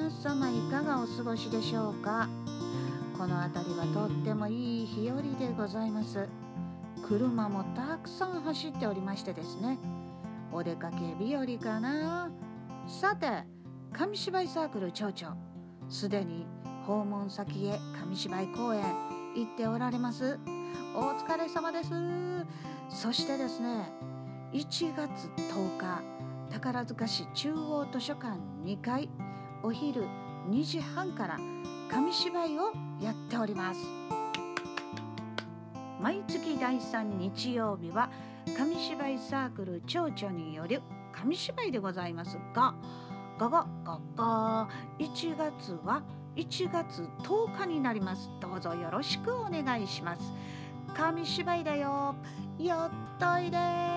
皆様いかがお過ごしでしょうか？この辺りはとってもいい日和でございます。車もたくさん走っておりましてですね。お出かけ日和かな？さて紙芝居サークル町長。すでに訪問先へ紙芝居公演行っておられます。お疲れ様です。そしてですね1月10日宝塚市中央図書館2階お昼2時半から紙芝居をやっております。毎月第3日曜日は紙芝居サークル蝶々による紙芝居でございますががががが1月は1月10日になります。どうぞよろしくお願いします。紙芝居だよ。やっといで。